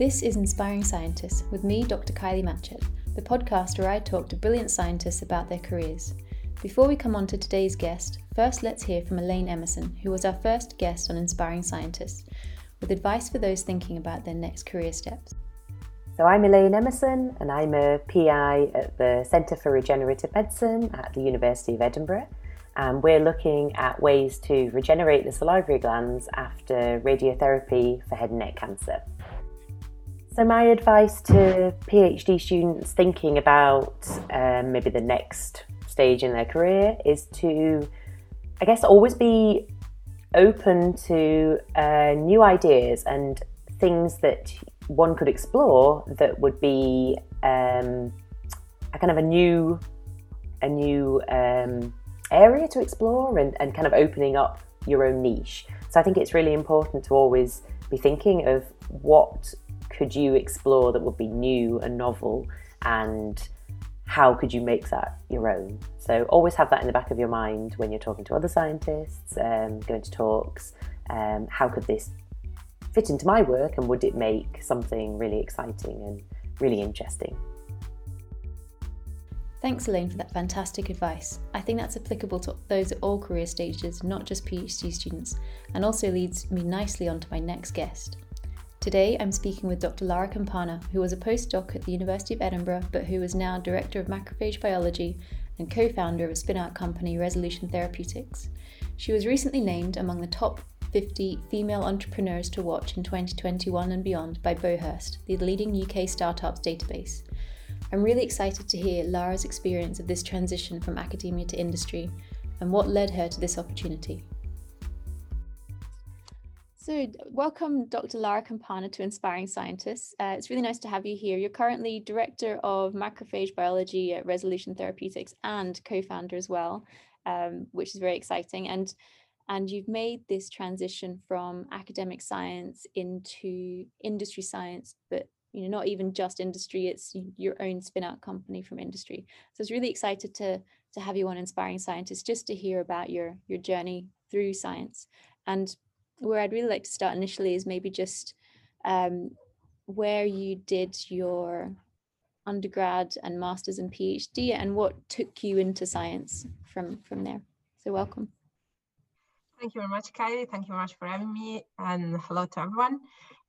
This is Inspiring Scientists with me, Dr. Kylie Matchett, the podcast where I talk to brilliant scientists about their careers. Before we come on to today's guest, first let's hear from Elaine Emerson, who was our first guest on Inspiring Scientists, with advice for those thinking about their next career steps. So, I'm Elaine Emerson, and I'm a PI at the Centre for Regenerative Medicine at the University of Edinburgh. And we're looking at ways to regenerate the salivary glands after radiotherapy for head and neck cancer. So, my advice to PhD students thinking about um, maybe the next stage in their career is to, I guess, always be open to uh, new ideas and things that one could explore that would be um, a kind of a new, a new um, area to explore and, and kind of opening up your own niche. So I think it's really important to always be thinking of what could you explore that would be new and novel and how could you make that your own? So always have that in the back of your mind when you're talking to other scientists, um, going to talks. Um, how could this fit into my work and would it make something really exciting and really interesting? Thanks, Elaine, for that fantastic advice. I think that's applicable to those at all career stages, not just PhD students, and also leads me nicely on to my next guest. Today, I'm speaking with Dr. Lara Campana, who was a postdoc at the University of Edinburgh, but who is now Director of Macrophage Biology and co founder of a spin out company, Resolution Therapeutics. She was recently named among the top 50 female entrepreneurs to watch in 2021 and beyond by Beauhurst, the leading UK startups database. I'm really excited to hear Lara's experience of this transition from academia to industry and what led her to this opportunity. So, welcome, Dr. Lara Campana, to Inspiring Scientists. Uh, it's really nice to have you here. You're currently Director of Macrophage Biology at Resolution Therapeutics and co founder as well, um, which is very exciting. And and you've made this transition from academic science into industry science, but you know not even just industry it's your own spin out company from industry so it's really excited to to have you on inspiring scientists just to hear about your your journey through science and where i'd really like to start initially is maybe just um, where you did your undergrad and masters and phd and what took you into science from from there. So welcome. Thank you very much kylie. Thank you very much for having me and hello to everyone.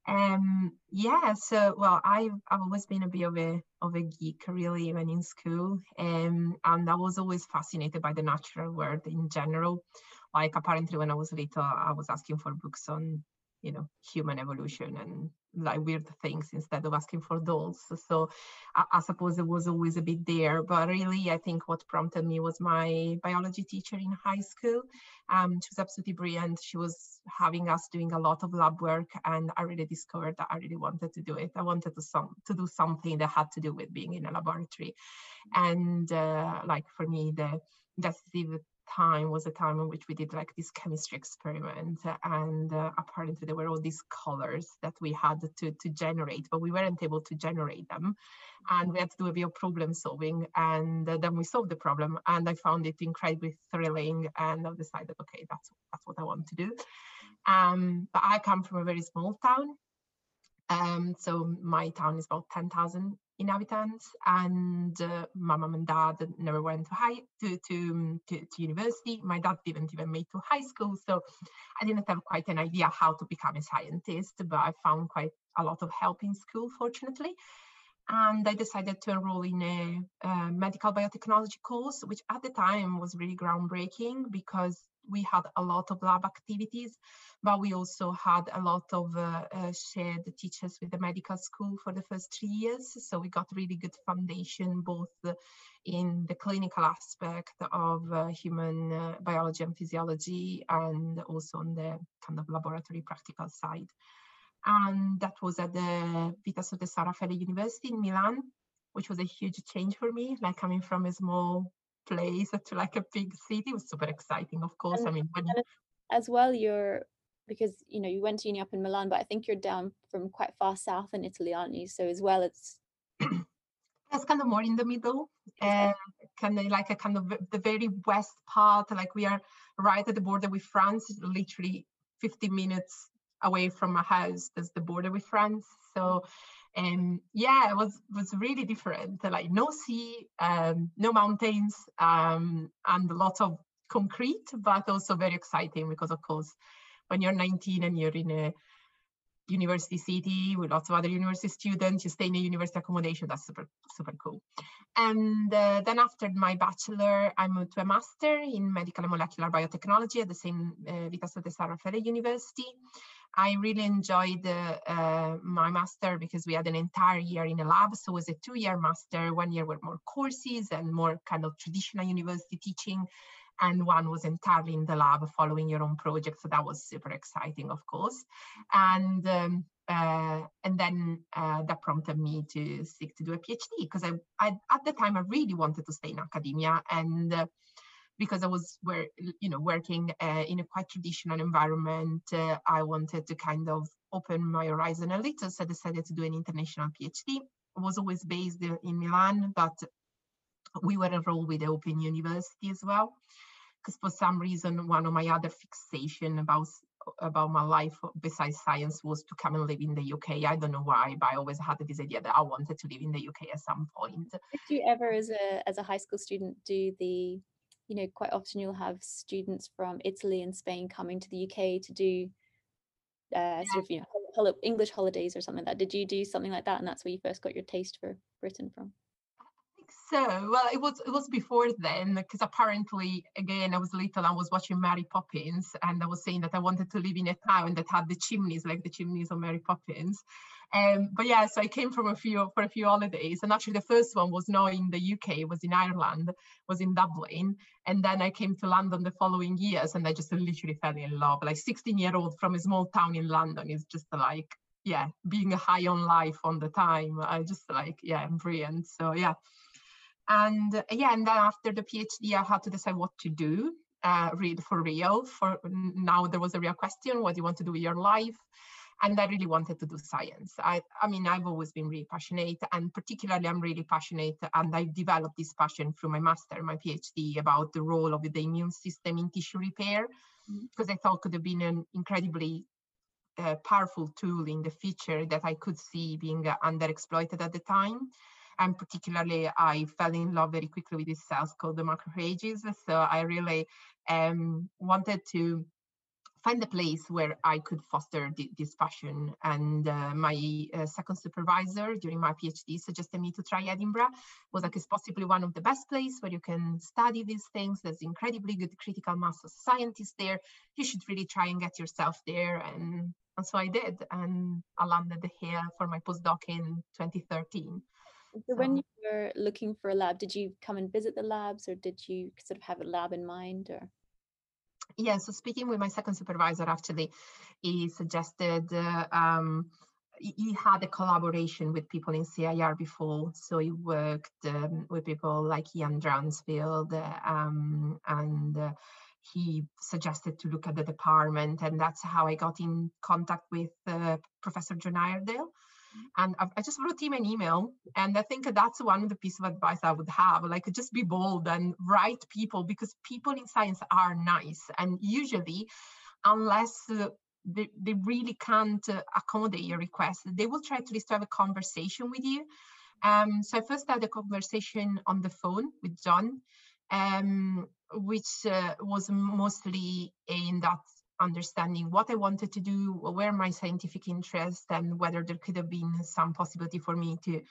Um, yeah, so well, I've I've always been a bit of a of a geek, really, even in school, um, and I was always fascinated by the natural world in general. Like apparently, when I was little, I was asking for books on you know human evolution and like weird things instead of asking for dolls. So I, I, suppose it was always a bit there but really i think what prompted me was my biology teacher in high school. Um, she was absolutely brilliant. She was having us doing a lot of lab work and i really discovered that i really wanted to do it. I wanted to some to do something that had to do with being in a laboratory. And uh, like for me the decisive time was a time in which we did like this chemistry experiment and uh, apparently there were all these colors that we had to, to generate but we weren't able to generate them. And we had to do a bit of problem solving and uh, then we solved the problem and i found it incredibly thrilling and i decided okay that's that's what i want to do. Um, but i come from a very small town. Um, so my town is about 10,000 inhabitants and uh, my mom and dad never went to high to, to, to, to, university. My dad didn't even make to high school so i didn't have quite an idea how to become a scientist but i found quite a lot of help in school fortunately. And I decided to enroll in a, a medical biotechnology course, which at the time was really groundbreaking because we had a lot of lab activities, but we also had a lot of uh, uh, shared teachers with the medical school for the first three years. So we got really good foundation both in the clinical aspect of uh, human uh, biology and physiology and also on the kind of laboratory practical side. And that was at the Vita Raffaele University in Milan, which was a huge change for me, like coming from a small place to like a big city it was super exciting of course and, i mean when as well you're because you know you went to uni up in milan but i think you're down from quite far south in italy aren't you so as well it's that's kind of more in the middle uh, kind of like a kind of the very west part like we are right at the border with france literally 50 minutes away from my house. There's the border with France. So and yeah it was was really different. Like no sea um, no mountains um, and lots of concrete but also very exciting because of course when you're 19 and you're in a university city with lots of other university students you stay in a university accommodation that's super super cool. And uh, then after my bachelor i moved to a master in medical and molecular biotechnology at the same uh, Vita-Salute San Raffaele University I really enjoyed uh, my master because we had an entire year in a lab. So it was a two year master, one year were more courses and more kind of traditional university teaching. And one was entirely in the lab following your own project. So that was super exciting, of course. And um, uh, and then uh, that prompted me to seek to do a PhD because I, I, at the time I really wanted to stay in academia and uh, because I was where you know working uh, in a quite traditional environment. Uh, I wanted to kind of open my horizon a little, so I decided to do an international PhD. I was always based in Milan, but we were enrolled with the Open University as well. Because for some reason, one of my other fixation about about my life besides science was to come and live in the UK. I don't know why, but I always had this idea that I wanted to live in the UK at some point. Did you ever, as a as a high school student, do the you know, quite often you'll have students from Italy and Spain coming to the UK to do uh, sort of, you know, English holidays or something like that. Did you do something like that? And that's where you first got your taste for Britain from? I think so well it was it was before then because apparently again i was little i was watching mary poppins and i was saying that i wanted to live in a town that had the chimneys like the chimneys of mary poppins um, but yeah so i came from a few for a few holidays and actually the first one was not in the uk was in ireland was in dublin and then i came to london the following years and i just literally fell in love like 16 year old from a small town in london is just like yeah being high on life on the time i just like yeah I'm brilliant so yeah and yeah, and then after the PhD, I had to decide what to do, uh, read for real. For now, there was a real question: what do you want to do with your life? And I really wanted to do science. I, I mean, I've always been really passionate, and particularly, I'm really passionate, and I developed this passion through my master, my PhD, about the role of the immune system in tissue repair, mm-hmm. because I thought could have been an incredibly uh, powerful tool in the future that I could see being uh, underexploited at the time and particularly I fell in love very quickly with these cells called the macrophages. So I really um, wanted to find a place where I could foster this passion. And uh, my uh, second supervisor during my PhD suggested me to try Edinburgh. Was like it's possibly one of the best places where you can study these things. There's incredibly good critical mass of scientists there. You should really try and get yourself there. And, and so I did, and I landed here for my postdoc in 2013. So when you were looking for a lab, did you come and visit the labs or did you sort of have a lab in mind or? Yeah, so speaking with my second supervisor, actually, he suggested uh, um, he had a collaboration with people in CIR before. So he worked um, with people like Ian Dransfield um, and uh, he suggested to look at the department. And that's how I got in contact with uh, Professor John Iredale and I, I, just wrote him an email and i think that's one of the piece of advice i would have like just be bold and write people because people in science are nice. And usually unless uh, they, they really can't uh, accommodate your request they will try to least to have a conversation with you. Um, so i first had a conversation on the phone with john um, which uh, was mostly aimed at understanding what I wanted to do, where my scientific interest, and whether there could have been some possibility for me to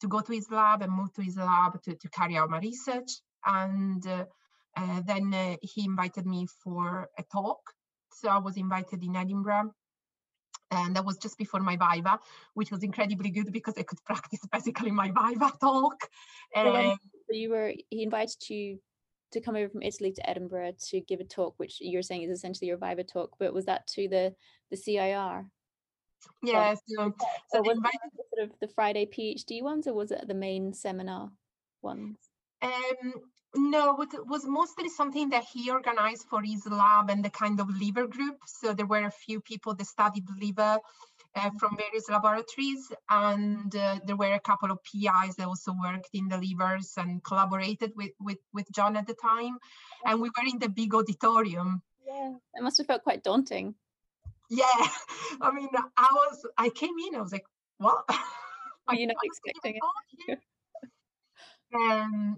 to go to his lab and move to his lab to, to carry out my research. And uh, uh, then uh, he invited me for a talk. So I was invited in Edinburgh. And that was just before my Viva, which was incredibly good because I could practice basically my Viva talk. Um, so you were, he invited you to come over from Italy to Edinburgh to give a talk, which you're saying is essentially your Viva talk, but was that to the the CIR? Yes. So, so was it sort of the Friday PhD ones, or was it the main seminar ones? Um, no, it was mostly something that he organized for his lab and the kind of liver group. So there were a few people that studied liver uh, from various laboratories. And uh, there were a couple of PIs that also worked in the livers and collaborated with, with, with John at the time. And we were in the big auditorium. Yeah, it must have felt quite daunting. yeah, I mean, I was, I came in, I was like, what? Were you not expecting it? Um,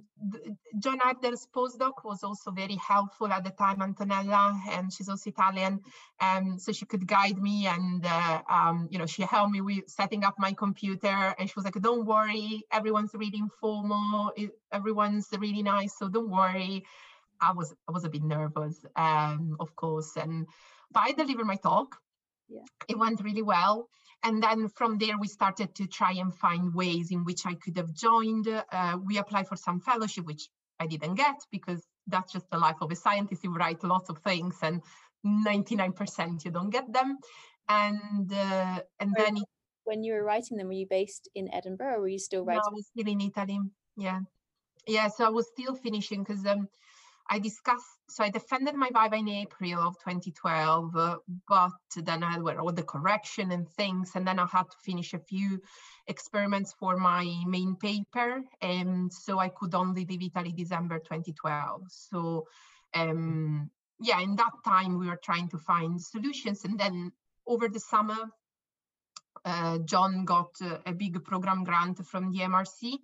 John Iredale's postdoc was also very helpful at the time, Antonella, and she's also Italian, um, so she could guide me and uh, um, you know she helped me with setting up my computer, and she was like, "Don't worry, everyone's really formal, everyone's really nice, so don't worry." I was I was a bit nervous, um, of course, and but I delivered my talk. Yeah. It went really well and then from there we started to try and find ways in which I could have joined. Uh, we applied for some fellowship, which I didn't get because that's just the life of a scientist. You write lots of things and 99% you don't get them. And uh, and then it, when you were writing them, were you based in Edinburgh or were you still writing? No, I was still in Italy. Yeah, yeah. So I was still finishing because um, I discussed, so I defended my Viva in April of 2012, uh, but then I had all the correction and things, and then I had to finish a few experiments for my main paper, and so I could only leave Italy December 2012. So, um, yeah, in that time we were trying to find solutions, and then over the summer, uh, John got uh, a big program grant from the MRC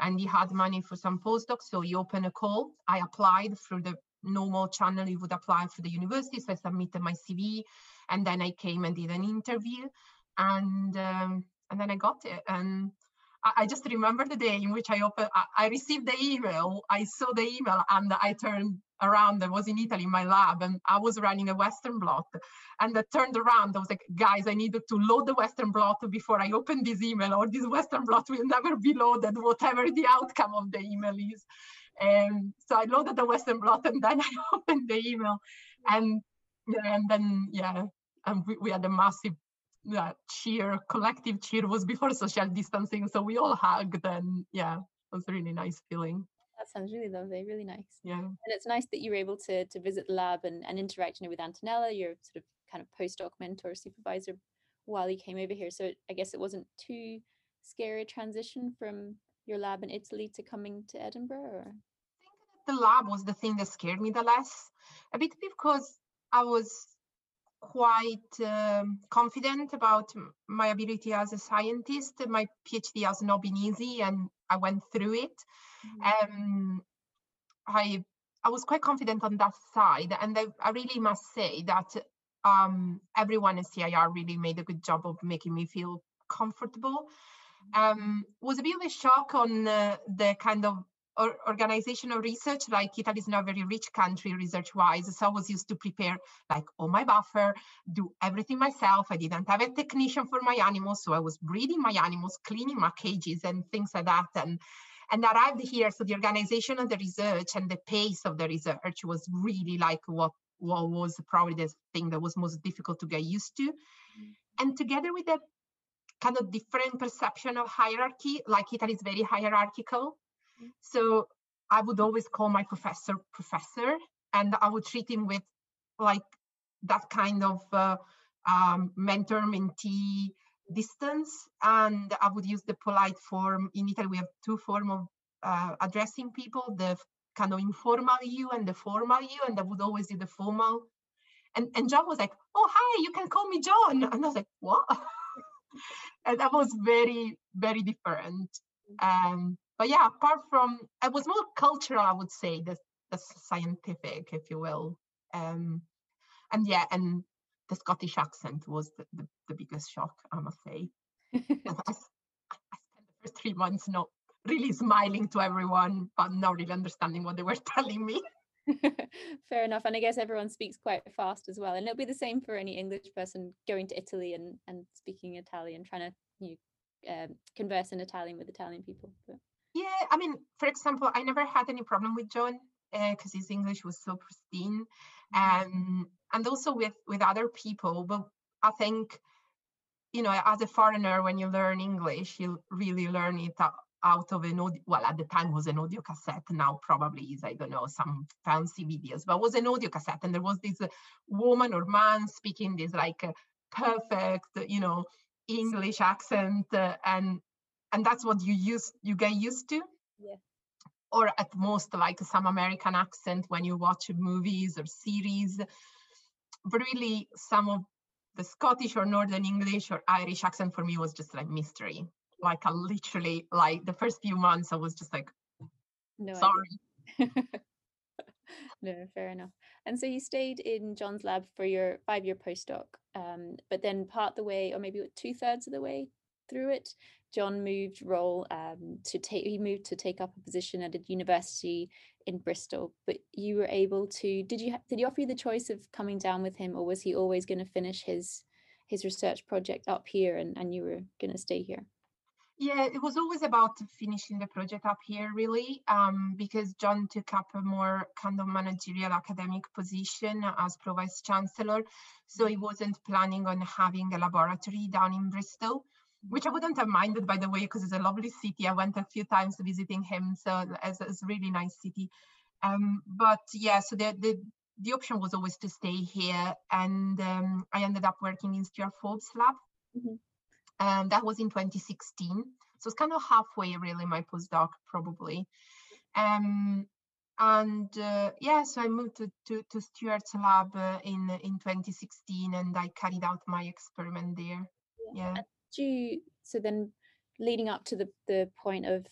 and he had money for some postdocs. So he opened a call. I applied through the normal channel you would apply for the university. So I submitted my CV and then I came and did an interview and um, and then I got it. And I, I, just remember the day in which I opened, I, I received the email, I saw the email and I turned around. I was in Italy in my lab and I was running a Western blot. And I turned around. I was like, guys, I needed to load the Western blot before I open this email, or this Western blot will never be loaded, whatever the outcome of the email is. And so I loaded the Western blot and then I opened the email. And and then yeah, and we, we had a massive yeah, cheer, collective cheer was before social distancing. So we all hugged and yeah, it was a really nice feeling that sounds really lovely, really nice. Yeah. And it's nice that you were able to to visit the lab and, and interact you know, with Antonella, your sort of kind of postdoc mentor, supervisor, while you came over here. So I guess it wasn't too scary a transition from your lab in Italy to coming to Edinburgh or? I think the lab was the thing that scared me the less, a bit because I was quite um, confident about my ability as a scientist. My PhD has not been easy and I went through it. Mm-hmm. Um, I I was quite confident on that side, and I, I really must say that um, everyone in CIR really made a good job of making me feel comfortable. Mm-hmm. Um, was a bit of a shock on uh, the kind of or organizational research, like Italy is not a very rich country research-wise, so I was used to prepare like all my buffer, do everything myself. I didn't have a technician for my animals, so I was breeding my animals, cleaning my cages and things like that. And and arrived here, so the organization of the research and the pace of the research was really like what what was probably the thing that was most difficult to get used to. Mm. And together with that kind of different perception of hierarchy, like Italy is very hierarchical. So I would always call my professor professor, and I would treat him with like that kind of uh, um, mentor mentee distance. And I would use the polite form. In Italy, we have two forms of uh, addressing people: the kind of informal you and the formal you. And I would always do the formal. And and John was like, "Oh hi, you can call me John." And I was like, "What?" and that was very very different. Um, but yeah, apart from it was more cultural, I would say, the, the scientific, if you will. Um, and yeah, and the Scottish accent was the, the, the biggest shock, I must say. I, I, spent the first three months not really smiling to everyone, but not really understanding what they were telling me. Fair enough. And I guess everyone speaks quite fast as well. And it'll be the same for any English person going to Italy and, and speaking Italian, trying to you know, um, converse in Italian with Italian people. But yeah, I mean, for example, I never had any problem with John because uh, his English was so pristine, mm-hmm. um, and also with with other people. But I think, you know, as a foreigner, when you learn English, you really learn it out of an audio. Well, at the time was an audio cassette. Now probably is I don't know some fancy videos, but was an audio cassette, and there was this uh, woman or man speaking this like uh, perfect, you know, English accent, uh, and and that's what you use you get used to yeah or at most like some american accent when you watch movies or series but really some of the Scottish or Northern English or Irish accent for me was just like mystery. Like I literally like the first few months I was just like no sorry. no, fair enough. And so you stayed in John's lab for your five-year postdoc, um, but then part the way, or maybe two thirds of the way through it, John moved role um, to take. He moved to take up a position at a university in Bristol. But you were able to. Did you did he offer you the choice of coming down with him, or was he always going to finish his his research project up here, and and you were going to stay here? Yeah, it was always about finishing the project up here, really, um, because John took up a more kind of managerial academic position as pro vice chancellor. So he wasn't planning on having a laboratory down in Bristol, which I wouldn't have minded, by the way, because it's a lovely city. I went a few times visiting him, so it's, it's a really nice city. Um, but yeah, so the, the the option was always to stay here, and um, I ended up working in Stuart Forbes' lab. Mm-hmm and that was in 2016. So it's kind of halfway, really, my postdoc probably. Um, and uh, yeah, so I moved to, to, to Stuart's lab uh, in in 2016, and I carried out my experiment there. Yeah. Do you, so then, leading up to the the point of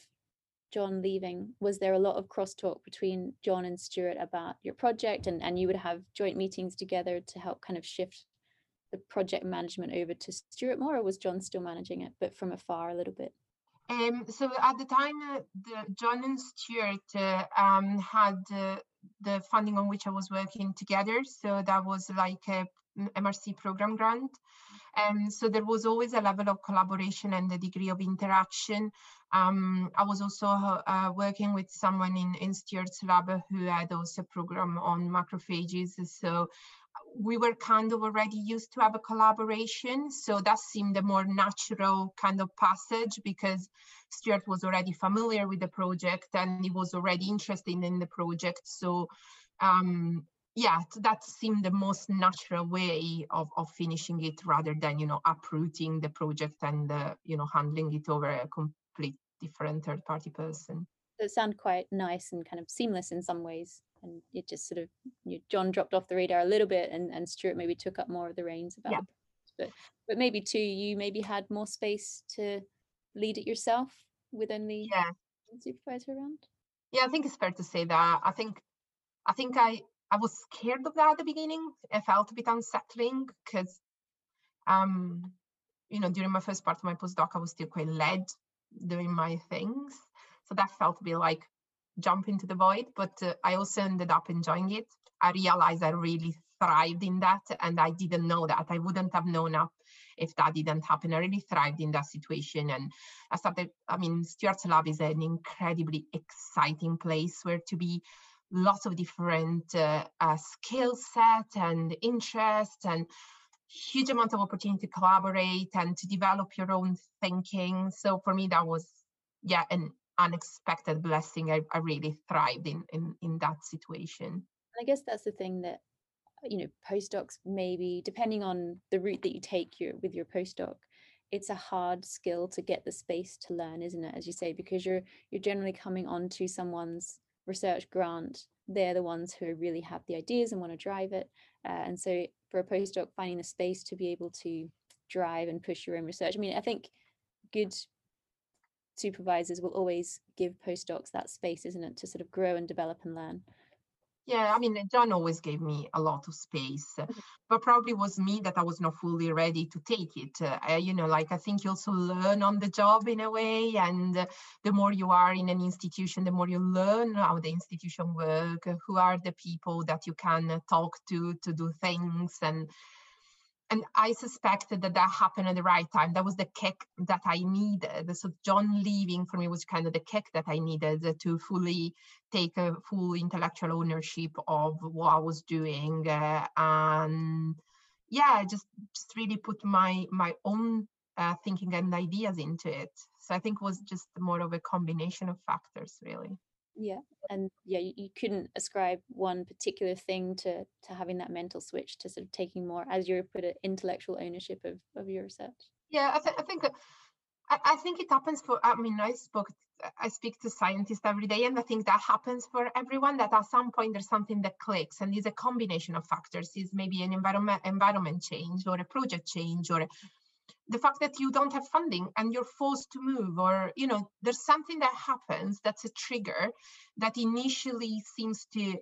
John leaving, was there a lot of crosstalk between John and Stuart about your project, and and you would have joint meetings together to help kind of shift the project management over to Stuart more, or was John still managing it, but from afar a little bit? Um, so at the time, uh, the, John and Stuart uh, um, had uh, the funding on which I was working together. So that was like a MRC program grant. Um, so there was always a level of collaboration and a degree of interaction. Um, I was also uh, working with someone in, in Stuart's lab who had also a program on macrophages. So we were kind of already used to have a collaboration. So that seemed a more natural kind of passage because Stuart was already familiar with the project and he was already interested in the project. So um, yeah, that seemed the most natural way of, of finishing it rather than, you know, uprooting the project and, uh, you know, handling it over a complete different third party person. It sounded quite nice and kind of seamless in some ways and it just sort of you know, John dropped off the radar a little bit and, and Stuart maybe took up more of the reins about yeah. but but maybe too you maybe had more space to lead it yourself with only yeah. supervisor around yeah I think it's fair to say that I think I think I I was scared of that at the beginning it felt a bit unsettling because um you know during my first part of my postdoc I was still quite led doing my things so that felt a bit like jump into the void, but uh, I also ended up enjoying it. I realized I really thrived in that, and I didn't know that. I wouldn't have known up if that didn't happen. I really thrived in that situation, and I started. I mean, Stuart's Lab is an incredibly exciting place where to be. Lots of different uh, uh, skill set and interest and huge amount of opportunity to collaborate and to develop your own thinking. So for me, that was yeah, an unexpected blessing. I, I really thrived in, in in that situation. I guess that's the thing that you know postdocs maybe depending on the route that you take your with your postdoc it's a hard skill to get the space to learn isn't it as you say because you're you're generally coming onto someone's research grant they're the ones who really have the ideas and want to drive it uh, and so for a postdoc finding the space to be able to drive and push your own research i mean i think good supervisors will always give postdocs that space, isn't it, to sort of grow and develop and learn? Yeah, I mean, John always gave me a lot of space, mm-hmm. but probably was me that I was not fully ready to take it. Uh, you know, like I think you also learn on the job in a way, and uh, the more you are in an institution, the more you learn how the institution work, who are the people that you can talk to to do things, and and I suspected that that happened at the right time. That was the kick that I needed. So John leaving for me was kind of the kick that I needed to fully take a full intellectual ownership of what I was doing, uh, and yeah, just just really put my my own uh, thinking and ideas into it. So I think it was just more of a combination of factors, really yeah and yeah you, you, couldn't ascribe one particular thing to to having that mental switch to sort of taking more as you put it intellectual ownership of of your research yeah i, th- I think uh, I, I think it happens for. I mean, I spoke. I speak to scientists every day, and I think that happens for everyone. That at some point there's something that clicks, and it's a combination of factors. Is maybe an environment environment change, or a project change, or the fact that you don't have funding and you're forced to move or you know there's something that happens that's a trigger that initially seems to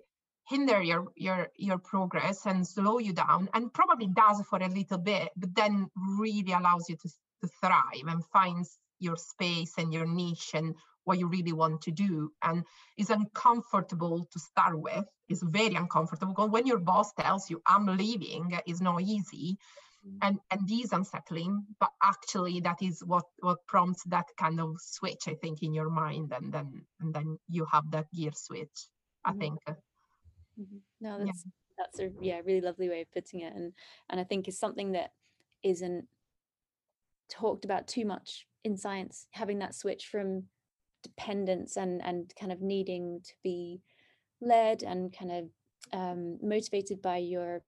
hinder your your your progress and slow you down and probably does for a little bit but then really allows you to, to thrive and finds your space and your niche and what you really want to do and is uncomfortable to start with is very uncomfortable when your boss tells you i'm leaving is not easy. And and these unsettling but actually that is what what prompts that kind of switch i think in your mind and then and then you have that gear switch i mm-hmm. think Mm-hmm. No, that's yeah. that's a yeah really lovely way of putting it, and and I think is something that isn't talked about too much in science. Having that switch from dependence and and kind of needing to be led and kind of um, motivated by your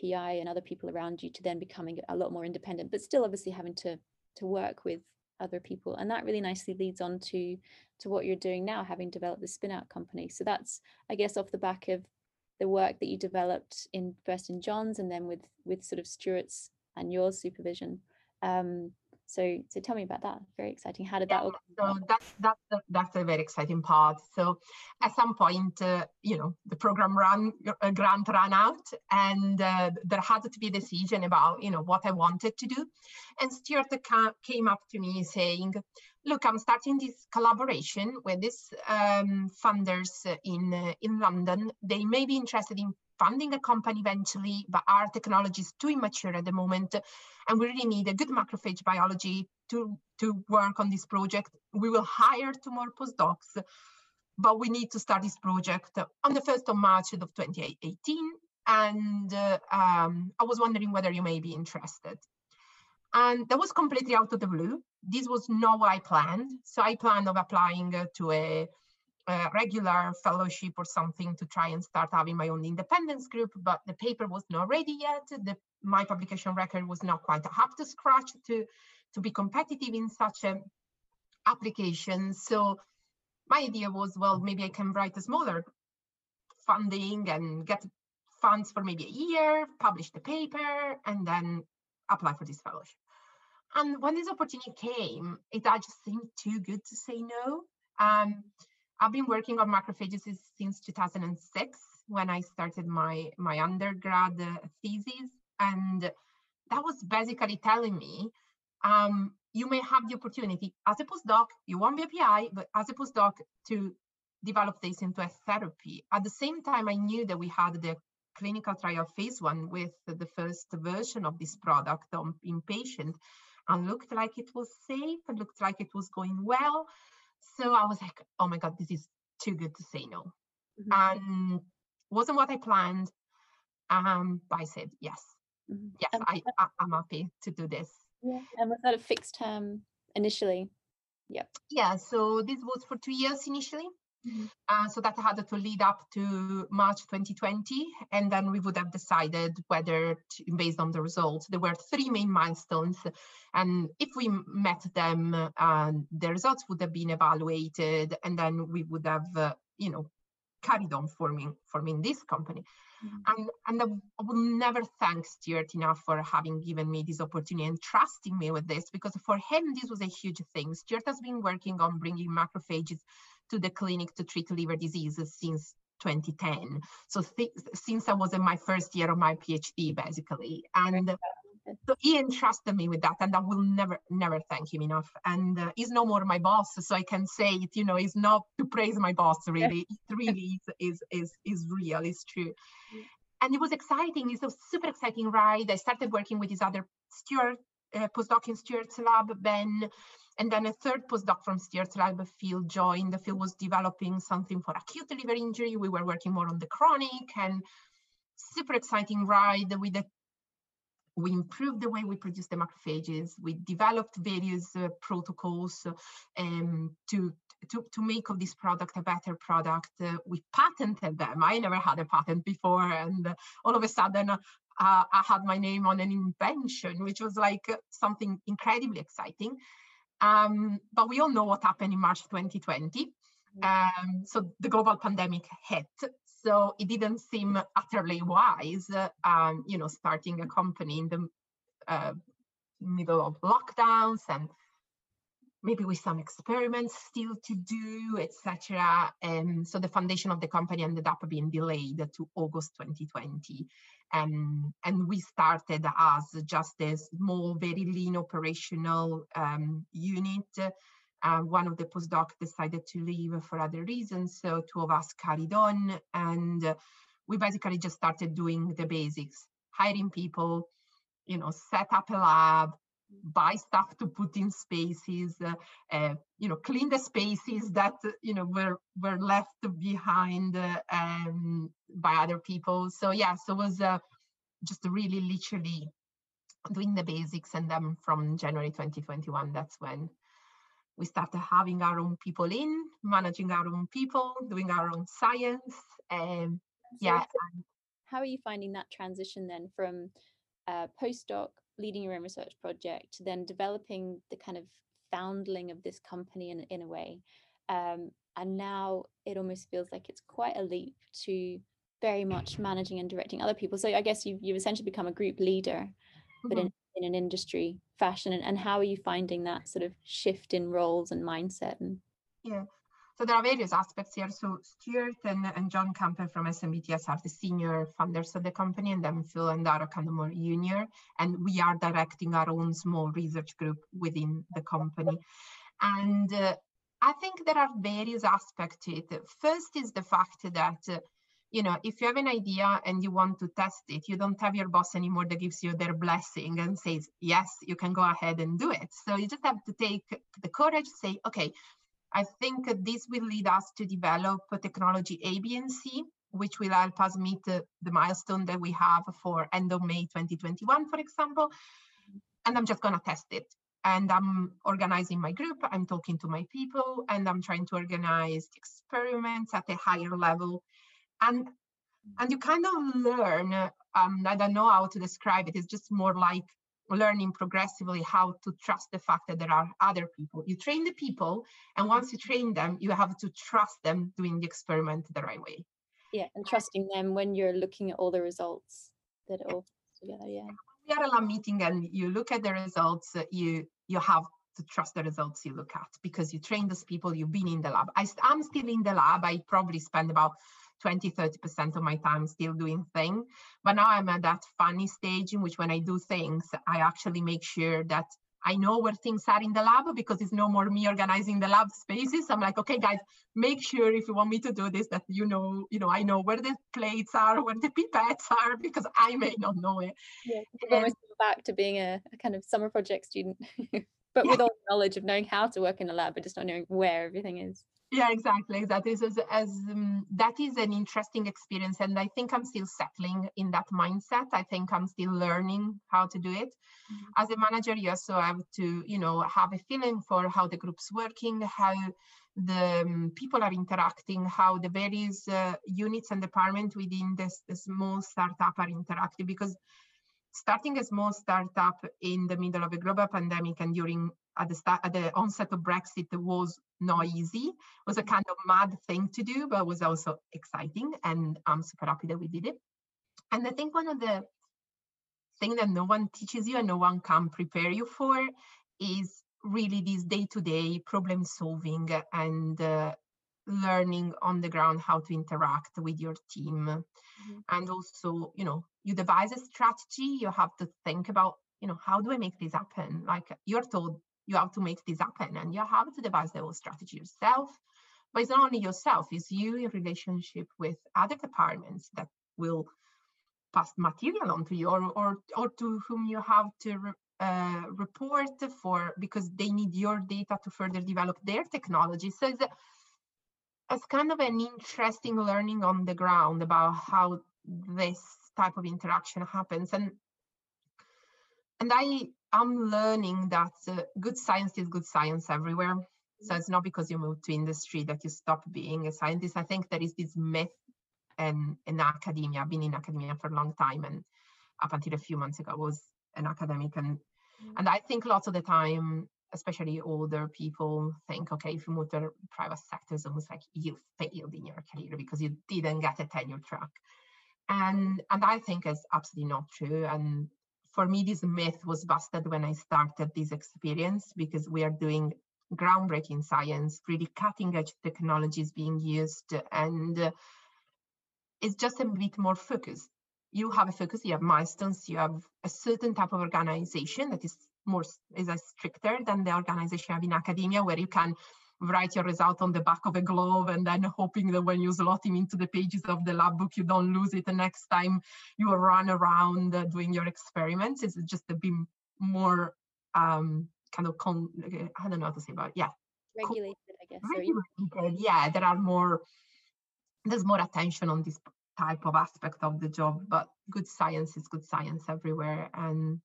PI and other people around you to then becoming a lot more independent, but still obviously having to to work with other people and that really nicely leads on to to what you're doing now having developed the spin out company so that's i guess off the back of the work that you developed in first in John's and then with with sort of Stuart's and your supervision. Um, so so tell me about that. Very exciting. How did yeah, that all? So that's that's that's a very exciting part. So at some point, uh, you know, the program ran uh, grant ran out, and uh, there had to be a decision about you know what I wanted to do. And Stuart came up to me saying, look, I'm starting this collaboration with these um, funders in, uh, in London. They may be interested in funding a company eventually, but our technology is too immature at the moment. And we really need a good macrophage biology to, to work on this project. We will hire two more postdocs, but we need to start this project on the 1st of March of 2018. And uh, um, I was wondering whether you may be interested. And that was completely out of the blue. This was not what I planned. So I planned of applying to a, a, regular fellowship or something to try and start having my own independence group, but the paper was not ready yet. The, my publication record was not quite up to scratch to, to be competitive in such a application. So my idea was, well, maybe I can write a smaller funding and get funds for maybe a year, publish the paper, and then apply for this fellowship. And when this opportunity came, it just seemed too good to say no. Um, I've been working on macrophages since 2006 when I started my, my undergrad uh, thesis. And that was basically telling me um, you may have the opportunity as a postdoc, you won't be a PI, but as a postdoc to develop this into a therapy. At the same time, I knew that we had the clinical trial phase one with the first version of this product on in patient and looked like it was safe and looked like it was going well. So I was like, oh my God, this is too good to say no. Mm-hmm. And wasn't what I planned. Um, but I said yes. Mm-hmm. Yes, um, I, I I'm happy to do this. Yeah. And was that a fixed term initially? Yep. Yeah, so this was for two years initially. Uh, so that had to lead up to March 2020, and then we would have decided whether, to, based on the results, there were three main milestones, and if we met them, uh, the results would have been evaluated, and then we would have, uh, you know, carried on forming forming this company. Mm-hmm. And, and I will never thank Stuart enough for having given me this opportunity and trusting me with this because for him, this was a huge thing. Stuart has been working on bringing macrophages to the clinic to treat liver diseases since 2010. So th- since I was in my first year of my PhD, basically, and so he entrusted me with that, and I will never, never thank him enough. And uh, he's no more my boss, so I can say it. You know, it's not to praise my boss. Really, it really is, is is is real. It's true. And it was exciting. It's a super exciting ride. I started working with his other Stuart uh, postdoc in Stuart's lab, Ben and then a third postdoc from Stuart's lab, Phil, joined. The field was developing something for acute liver injury. We were working more on the chronic and super exciting ride with the we improved the way we produce the macrophages. We developed various uh, protocols um, to, to, to make of this product a better product. Uh, we patented them. I never had a patent before. And all of a sudden, uh, I had my name on an invention, which was like something incredibly exciting. Um, but we all know what happened in March 2020. Mm-hmm. Um, so the global pandemic hit. So it didn't seem utterly wise, um, you know, starting a company in the uh, middle of lockdowns and maybe with some experiments still to do, etc. And so the foundation of the company ended up being delayed to August 2020. And we started as just a small, very lean operational um, unit. Uh, one of the postdocs decided to leave for other reasons, so two of us carried on, and we basically just started doing the basics, hiring people, you know, set up a lab, buy stuff to put in spaces, uh, uh, you know, clean the spaces that you know were were left behind uh, um, by other people. So yeah, so it was uh, just really literally doing the basics, and then from January 2021, that's when we started having our own people in, managing our own people, doing our own science. Um, yeah. How are you finding that transition then from uh, postdoc leading your own research project then developing the kind of foundling of this company in, in a way. Um, and now it almost feels like it's quite a leap to very much managing and directing other people. So I guess you've, you've essentially become a group leader, mm-hmm. but in, in an industry fashion. And, and how are you finding that sort of shift in roles and mindset? And yeah, so there are various aspects here. So Stuart and, and John Campbell from SNBTS are the senior funders of the company, and then Phil and Dara kind of more junior. And we are directing our own small research group within the company. And uh, I think there are various aspects to it. First is the fact that uh, you know, if you have an idea and you want to test it, you don't have your boss anymore that gives you their blessing and says, yes, you can go ahead and do it. So you just have to take the courage say, okay, I think this will lead us to develop a technology A, B, and C, which will help us meet the, the milestone that we have for end of May 2021, for example. And I'm just going to test it. And I'm organizing my group, I'm talking to my people, and I'm trying to organize experiments at a higher level. And and you kind of learn, um, I don't know how to describe it, it's just more like learning progressively how to trust the fact that there are other people. You train the people, and once you train them, you have to trust them doing the experiment the right way. Yeah, and trusting them when you're looking at all the results that all together. Yeah. We are a lab meeting, and you look at the results. You you have to trust the results you look at because you train those people. You've been in the lab. I, I'm still in the lab. I probably spend about 20 30% of my time still doing things but now i'm at that funny stage in which when i do things i actually make sure that I know where things are in the lab because it's no more me organizing the lab spaces. I'm like, okay, guys, make sure if you want me to do this that you know, you know, I know where the plates are, where the pipettes are, because I may not know it. Yeah, almost back to being a, a, kind of summer project student, but yeah. with all the knowledge of knowing how to work in a lab, but just not knowing where everything is yeah exactly. That is as, as um, that is an interesting experience and i think i'm still settling in that mindset. I think i'm still learning how to do it. Mm-hmm. as a manager you also have to you know have a feeling for how the group's working how the um, people are interacting how the various uh, units and departments within this, this small startup are interacting because starting a small startup in the middle of a global pandemic and during at the start at the onset of Brexit it was not easy. It was a kind of mad thing to do, but was also exciting, and I'm super happy that we did it. And I think one of the things that no one teaches you and no one can prepare you for is really this day-to-day problem solving and uh, learning on the ground how to interact with your team mm-hmm. and also you know you devise a strategy you have to think about you know how do i make this happen like you're told you have to make this happen and you have to devise the whole strategy yourself. But it's not only yourself it's you in relationship with other departments that will pass material on to you or or, or to whom you have to re, uh, report for because they need your data to further develop their technology. So it's, a, it's kind of an interesting learning on the ground about how this type of interaction happens. And and i I'm learning that uh, good science is good science everywhere. So it's not because you move to industry that you stop being a scientist. I think there is this myth and in academia. I've been in academia for a long time, and up until a few months ago, I was an academic, and mm. and I think lots of the time especially older people think, okay, if you move to the private sector, it's almost like you failed in your career because you didn't get a tenure track. And, and I think it's absolutely not true. And for me, this myth was busted when I started this experience because we are doing groundbreaking science, really cutting edge technologies being used, and uh, it's just a bit more focused. You have a focus, you have milestones, you have a certain type of organization that is more is a stricter than the organization you have in academia, where you can write your result on the back of a glove and then hoping that when you slot him into the pages of the lab book, you don't lose it the next time you run around uh, doing your experiments. It's just a bit more um, kind of, con- I don't know how to say about it. Yeah. Regulated, I guess. Regulated, yeah, there are more, there's more attention on this type of aspect of the job, but good science is good science everywhere. And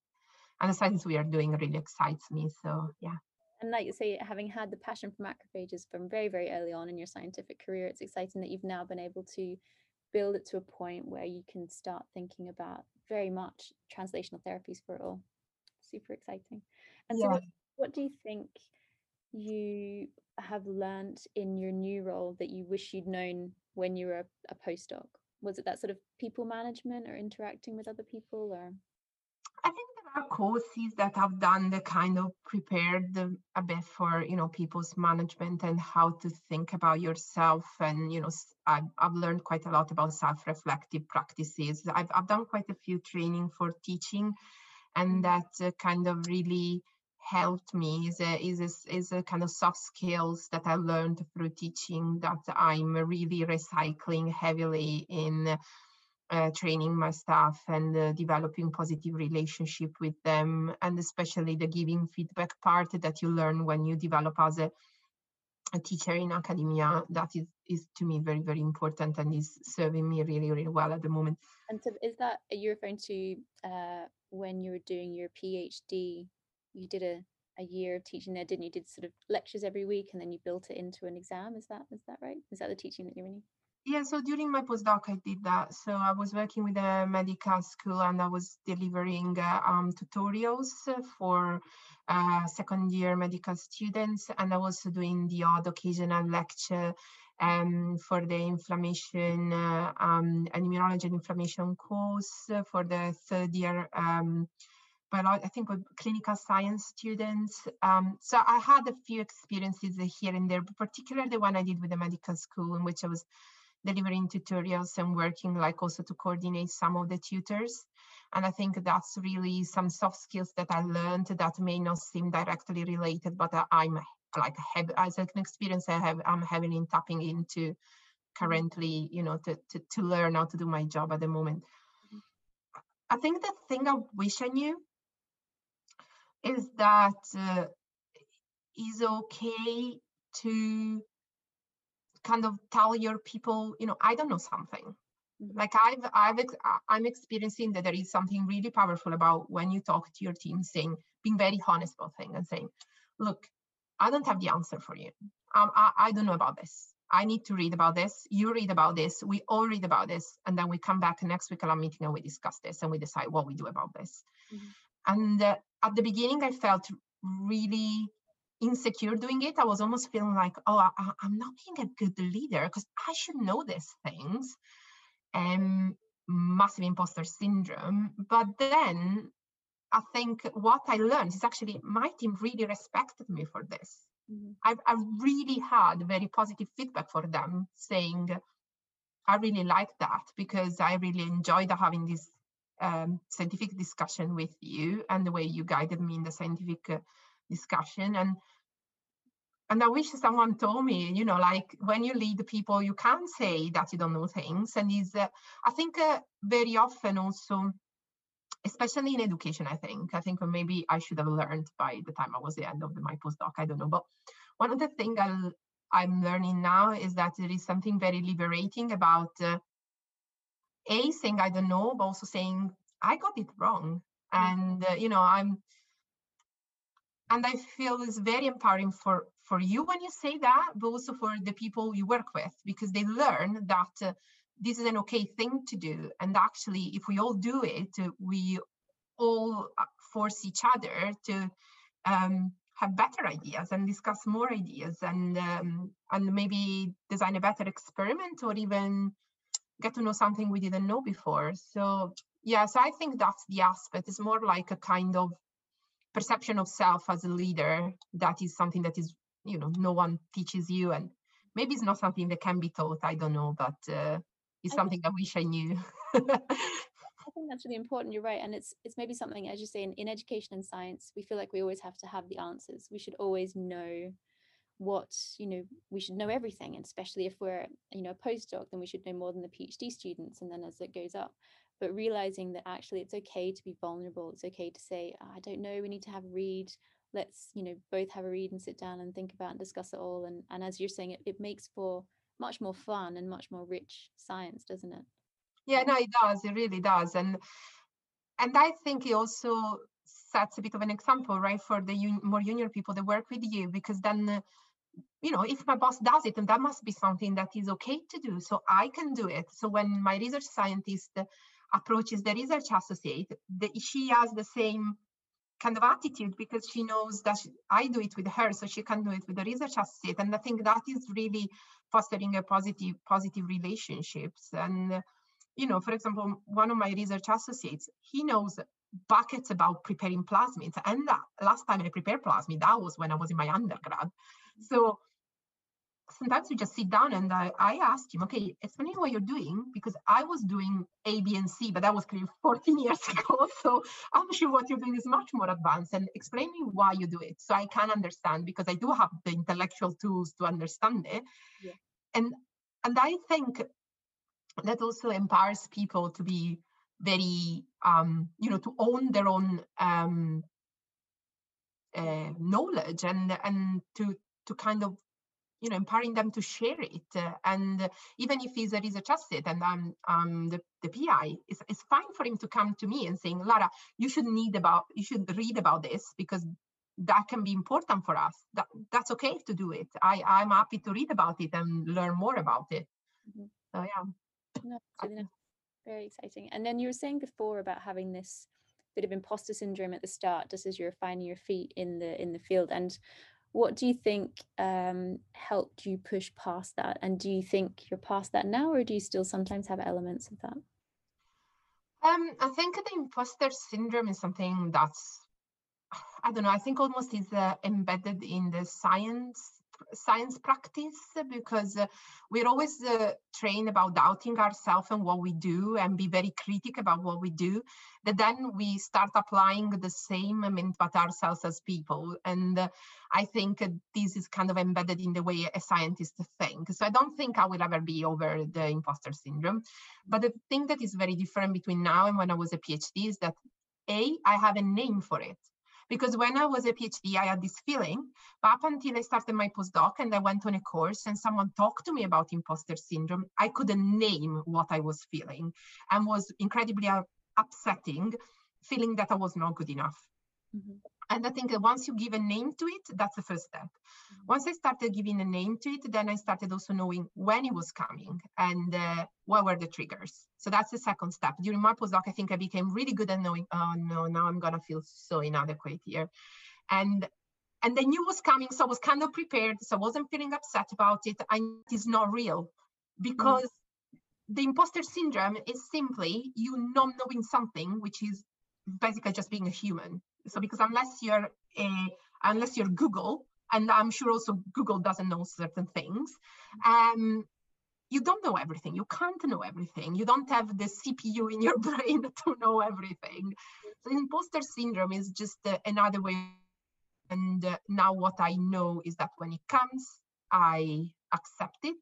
and the science we are doing really excites me. So yeah and like you say, having had the passion for macrophages from very, very early on in your scientific career, it's exciting that you've now been able to build it to a point where you can start thinking about very much translational therapies for it all. Super exciting. And yeah. so, what, what do you think you have learned in your new role that you wish you'd known when you were a, a postdoc? Was it that sort of people management or interacting with other people, or? Are courses that have done the kind of prepared a bit for you know people's management and how to think about yourself and you know I've, I've learned quite a lot about self-reflective practices I've, I've done quite a few training for teaching and mm. that uh, kind of really helped me is a, is a, is a kind of soft skills that I learned through teaching that I'm really recycling heavily in training my staff and uh, developing positive relationship with them and especially the giving feedback part that you learn when you develop as a, a teacher in academia. That is, is to me very very important and is serving me really really well at the moment. And so is that you're referring to uh, when you were doing your phd you did a a year of teaching there didn't you? Did sort of lectures every week and then you built it into an exam is that is that right? Is that the teaching that you're meaning yeah, so during my postdoc, I did that. So I was working with a medical school and I was delivering uh, um, tutorials for uh, second year medical students. And I was doing the odd occasional lecture um, for the inflammation uh, um, and immunology and inflammation course for the third year um, I think with clinical science students. Um, so I had a few experiences here and there, but particularly the one I did with the medical school in which I was delivering tutorials and working like also to coordinate some of the tutors. And I think that's really some soft skills that I learned that may not seem directly related, but I'm like have, as an experience I have, I'm having in tapping into currently, you know, to, to, to learn how to do my job at the moment. I think the thing I wish I knew is that uh, okay to kind of tell your people, you know, I don't know something. Mm-hmm. Like I've, I've, I'm experiencing that there is something really powerful about when you talk to your team, saying, being very honest about things and saying, look, I don't have the answer for you. Um, I, I don't know about this. I need to read about this. You read about this. We all read about this. And then we come back next week at our meeting and we discuss this and we decide what we do about this. Mm-hmm. And uh, at the beginning, I felt really insecure doing it. I was almost feeling like, oh, I, am not being a good leader because I should know these things. Um, massive imposter syndrome. But then I think what I learned is actually my team really respected me for this. Mm-hmm. I've, I've really had very positive feedback for them saying, I really like that because I really enjoyed having this um, scientific discussion with you and the way you guided me in the scientific uh, discussion and and I wish someone told me, you know, like when you lead people, you can't say that you don't know things. And is, uh, I think, uh, very often also, especially in education, I think, I think maybe I should have learned by the time I was the end of my postdoc. I don't know, but one of the things I'm learning now is that there is something very liberating about uh, a saying I don't know, but also saying I got it wrong, mm. and uh, you know I'm and i feel it's very empowering for for you when you say that but also for the people you work with because they learn that uh, this is an okay thing to do. And actually if we all do it we all uh, force each other to um, have better ideas and discuss more ideas and um, and maybe design a better experiment or even get to know something we didn't know before. So yeah so i think that's the aspect. It's more like a kind of perception of self as a leader that is something that is you know no one teaches you and maybe it's not something that can be taught i don't know but uh, it's something i wish i knew I think that's really important. You're right, and it's it's maybe something, as you say, in, in education and science, we feel like we always have to have the answers. We should always know what you know. We should know everything, and especially if we're you know a postdoc, then we should know more than the PhD students. And then as it goes up, but realizing that actually it's okay to be vulnerable. It's okay to say, I don't know. We need to have a read. Let's you know both have a read and sit down and think about and discuss it all. And and as you're saying, it it makes for much more fun and much more rich science, doesn't it? Yeah, no, it does. It really does. And and I think it also sets a bit of an example, right, for the un- more junior people that work with you, because then, uh, you know, if my boss does it, and that must be something that is okay to do, so I can do it. So when my research scientist approaches the research associate, the, she has the same kind of attitude because she knows that she, I do it with her, so she can do it with the research associate. And I think that is really fostering a positive positive relationships and you know, for example, one of my research associates, he knows buckets about preparing plasmids. And that last time I prepared plasmid, that was when I was in my undergrad. So sometimes we just sit down and I, I asked him, okay, explain what you're doing, because I was doing A, B, and C, but that was clearly 14 years ago. So I'm sure what you're doing is much more advanced. And explain me why you do it. So I can understand because I do have the intellectual tools to understand it. Yeah. And and I think that also empowers people to be very um, you know to own their own um, uh, knowledge and and to to kind of you know empowering them to share it uh, and even if he's a research asset and i'm um, the, the pi it's, it's fine for him to come to me and saying lara you should need about you should read about this because that can be important for us that, that's okay to do it i i'm happy to read about it and learn more about it mm-hmm. so yeah no, really very exciting. And then you were saying before about having this bit of imposter syndrome at the start, just as you're finding your feet in the in the field. And what do you think um, helped you push past that? And do you think you're past that now, or do you still sometimes have elements of that? Um, I think the imposter syndrome is something that's I don't know. I think almost is uh, embedded in the science science practice because uh, we're always uh, trained about doubting ourselves and what we do and be very critical about what we do. That then we start applying the same I mean, ourselves as people. And uh, i think this is kind of embedded in the way a scientist thinks. So i don't think i will ever be over the imposter syndrome. But the thing that is very different between now and when i was a phd is that a i have a name for it because when I was a PhD, I had this feeling, but up until I started my postdoc and I went on a course and someone talked to me about imposter syndrome, I couldn't name what I was feeling and was incredibly upsetting, feeling that I was not good enough. Mm-hmm. And I think that once you give a name to it, that's the first step. Mm-hmm. Once I started giving a name to it, then I started also knowing when it was coming and uh, what were the triggers. So that's the second step. During my postdoc, I think I became really good at knowing, oh no, now I'm gonna feel so inadequate here. And and I knew was coming, so I was kind of prepared. So I wasn't feeling upset about it. I it is not real because mm-hmm. the imposter syndrome is simply you not knowing something, which is basically just being a human so because unless you're a, unless you're Google, and I'm sure also Google doesn't know certain things, um, you don't know everything. You can't know everything. You don't have the CPU in your brain to know everything. So imposter syndrome is just uh, another way. And uh, now what I know is that when it comes, I accept it,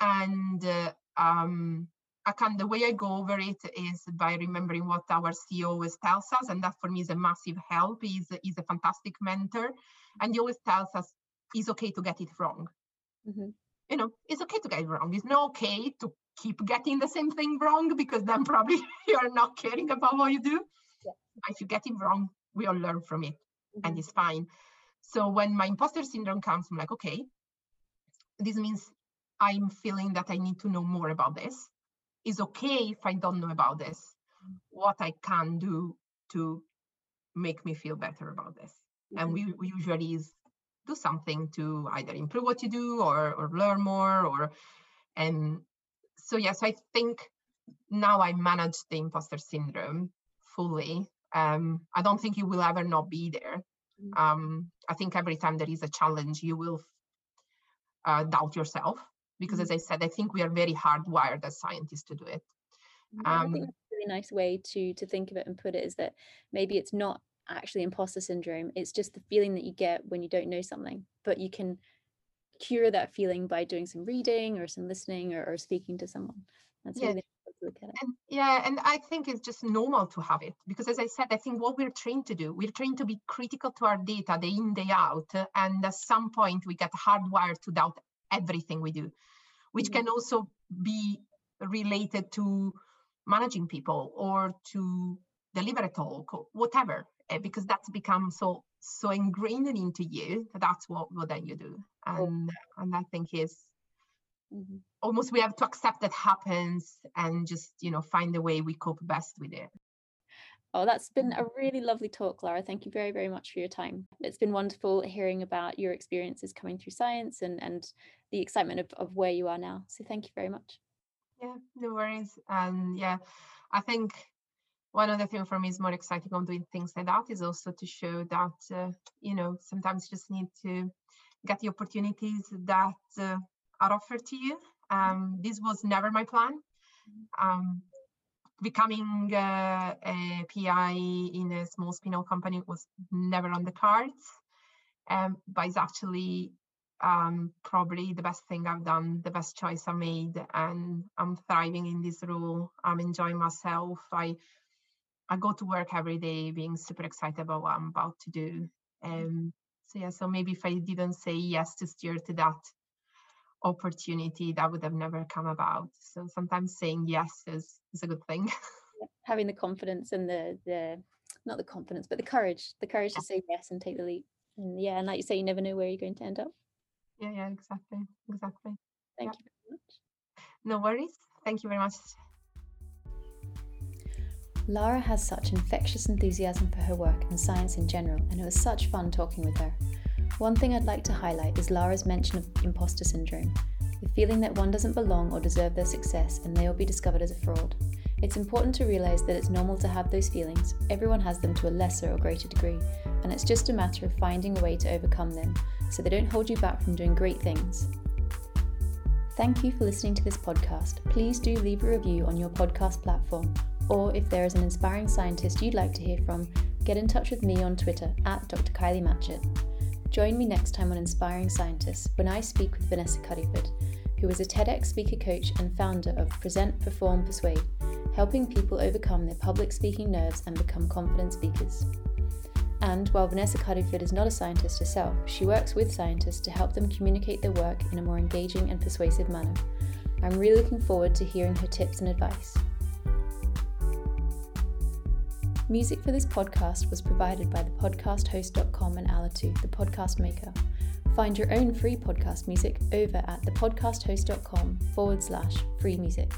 and uh, um, I can the way I go over it is by remembering what our CEO always tells us, and that for me is a massive help. He's he's a fantastic mentor, and he always tells us it's okay to get it wrong. Mm-hmm. You know, it's okay to get it wrong. It's not okay to keep getting the same thing wrong because then probably you're not caring about what you do. Yeah. If you get it wrong, we all learn from it, mm-hmm. and it's fine. So when my imposter syndrome comes, I'm like, okay, this means I'm feeling that I need to know more about this is okay if I don't know about this, what I can do to make me feel better about this. and we, we usually do something to either improve what you do or or learn more or and so yes i think now i manage the imposter syndrome fully. Um, i don't think you will ever not be there. Mm. um, i think every time there is a challenge you will uh, doubt yourself because as mm. i said i think we are very hardwired as scientists to do it um, I think that's a really nice way to to think of it and put it is that maybe it's not actually imposter syndrome it's just the feeling that you get when you don't know something but you can cure that feeling by doing some reading or some listening or, or speaking to someone that's yeah. really look at it. And, yeah, and I think it's just normal to have it because, as I said, I think what we're trained to do, we're trained to be critical to our data day in, day out. And at some point, we get hardwired to doubt everything we do, which can also be related to managing people or to deliver a talk or whatever, eh, because that's become so so ingrained into you that's what, what then you do. And, oh. and I think is mm-hmm. almost we have to accept that happens and just you know find the way we cope best with it Oh, that's been a really lovely talk, Lara. Thank you very, very much for your time. It's been wonderful hearing about your experiences coming through science and, and the excitement of, of where you are now. So thank you very much. Yeah, no worries. And yeah, I think one of the things for me is more exciting on doing things like that is also to show that, uh, you know, sometimes you just need to get the opportunities that uh, are offered to you. Um, this was never my plan. Um, becoming uh, a PI in a small spin-off company was never on the cards, um, but it's actually um, probably the best thing I've done, the best choice I made, and I'm thriving in this role. I'm enjoying myself. I I go to work every day being super excited about what I'm about to do. Um, so yeah, so maybe if I didn't say yes to steer to that opportunity that would have never come about. So sometimes saying yes is is a good thing. Having the confidence and the the not the confidence but the courage the courage yeah. to say yes and take the leap. And yeah and like you say you never know where you're going to end up. Yeah yeah exactly exactly. Thank yeah. you very much. No worries. Thank you very much. Lara has such infectious enthusiasm for her work and science in general, and it was such fun talking with her. One thing I'd like to highlight is Lara's mention of imposter syndrome, the feeling that one doesn't belong or deserve their success and they will be discovered as a fraud. It's important to realise that it's normal to have those feelings, everyone has them to a lesser or greater degree, and it's just a matter of finding a way to overcome them so they don't hold you back from doing great things. Thank you for listening to this podcast. Please do leave a review on your podcast platform, or if there is an inspiring scientist you'd like to hear from, get in touch with me on Twitter at Dr. Kylie Matchett. Join me next time on Inspiring Scientists when I speak with Vanessa Cuddyford, who is a TEDx speaker coach and founder of Present, Perform, Persuade, helping people overcome their public speaking nerves and become confident speakers. And while Vanessa Cuddyford is not a scientist herself, she works with scientists to help them communicate their work in a more engaging and persuasive manner. I'm really looking forward to hearing her tips and advice. Music for this podcast was provided by thepodcasthost.com and Alitu, the podcast maker. Find your own free podcast music over at thepodcasthost.com forward slash free music.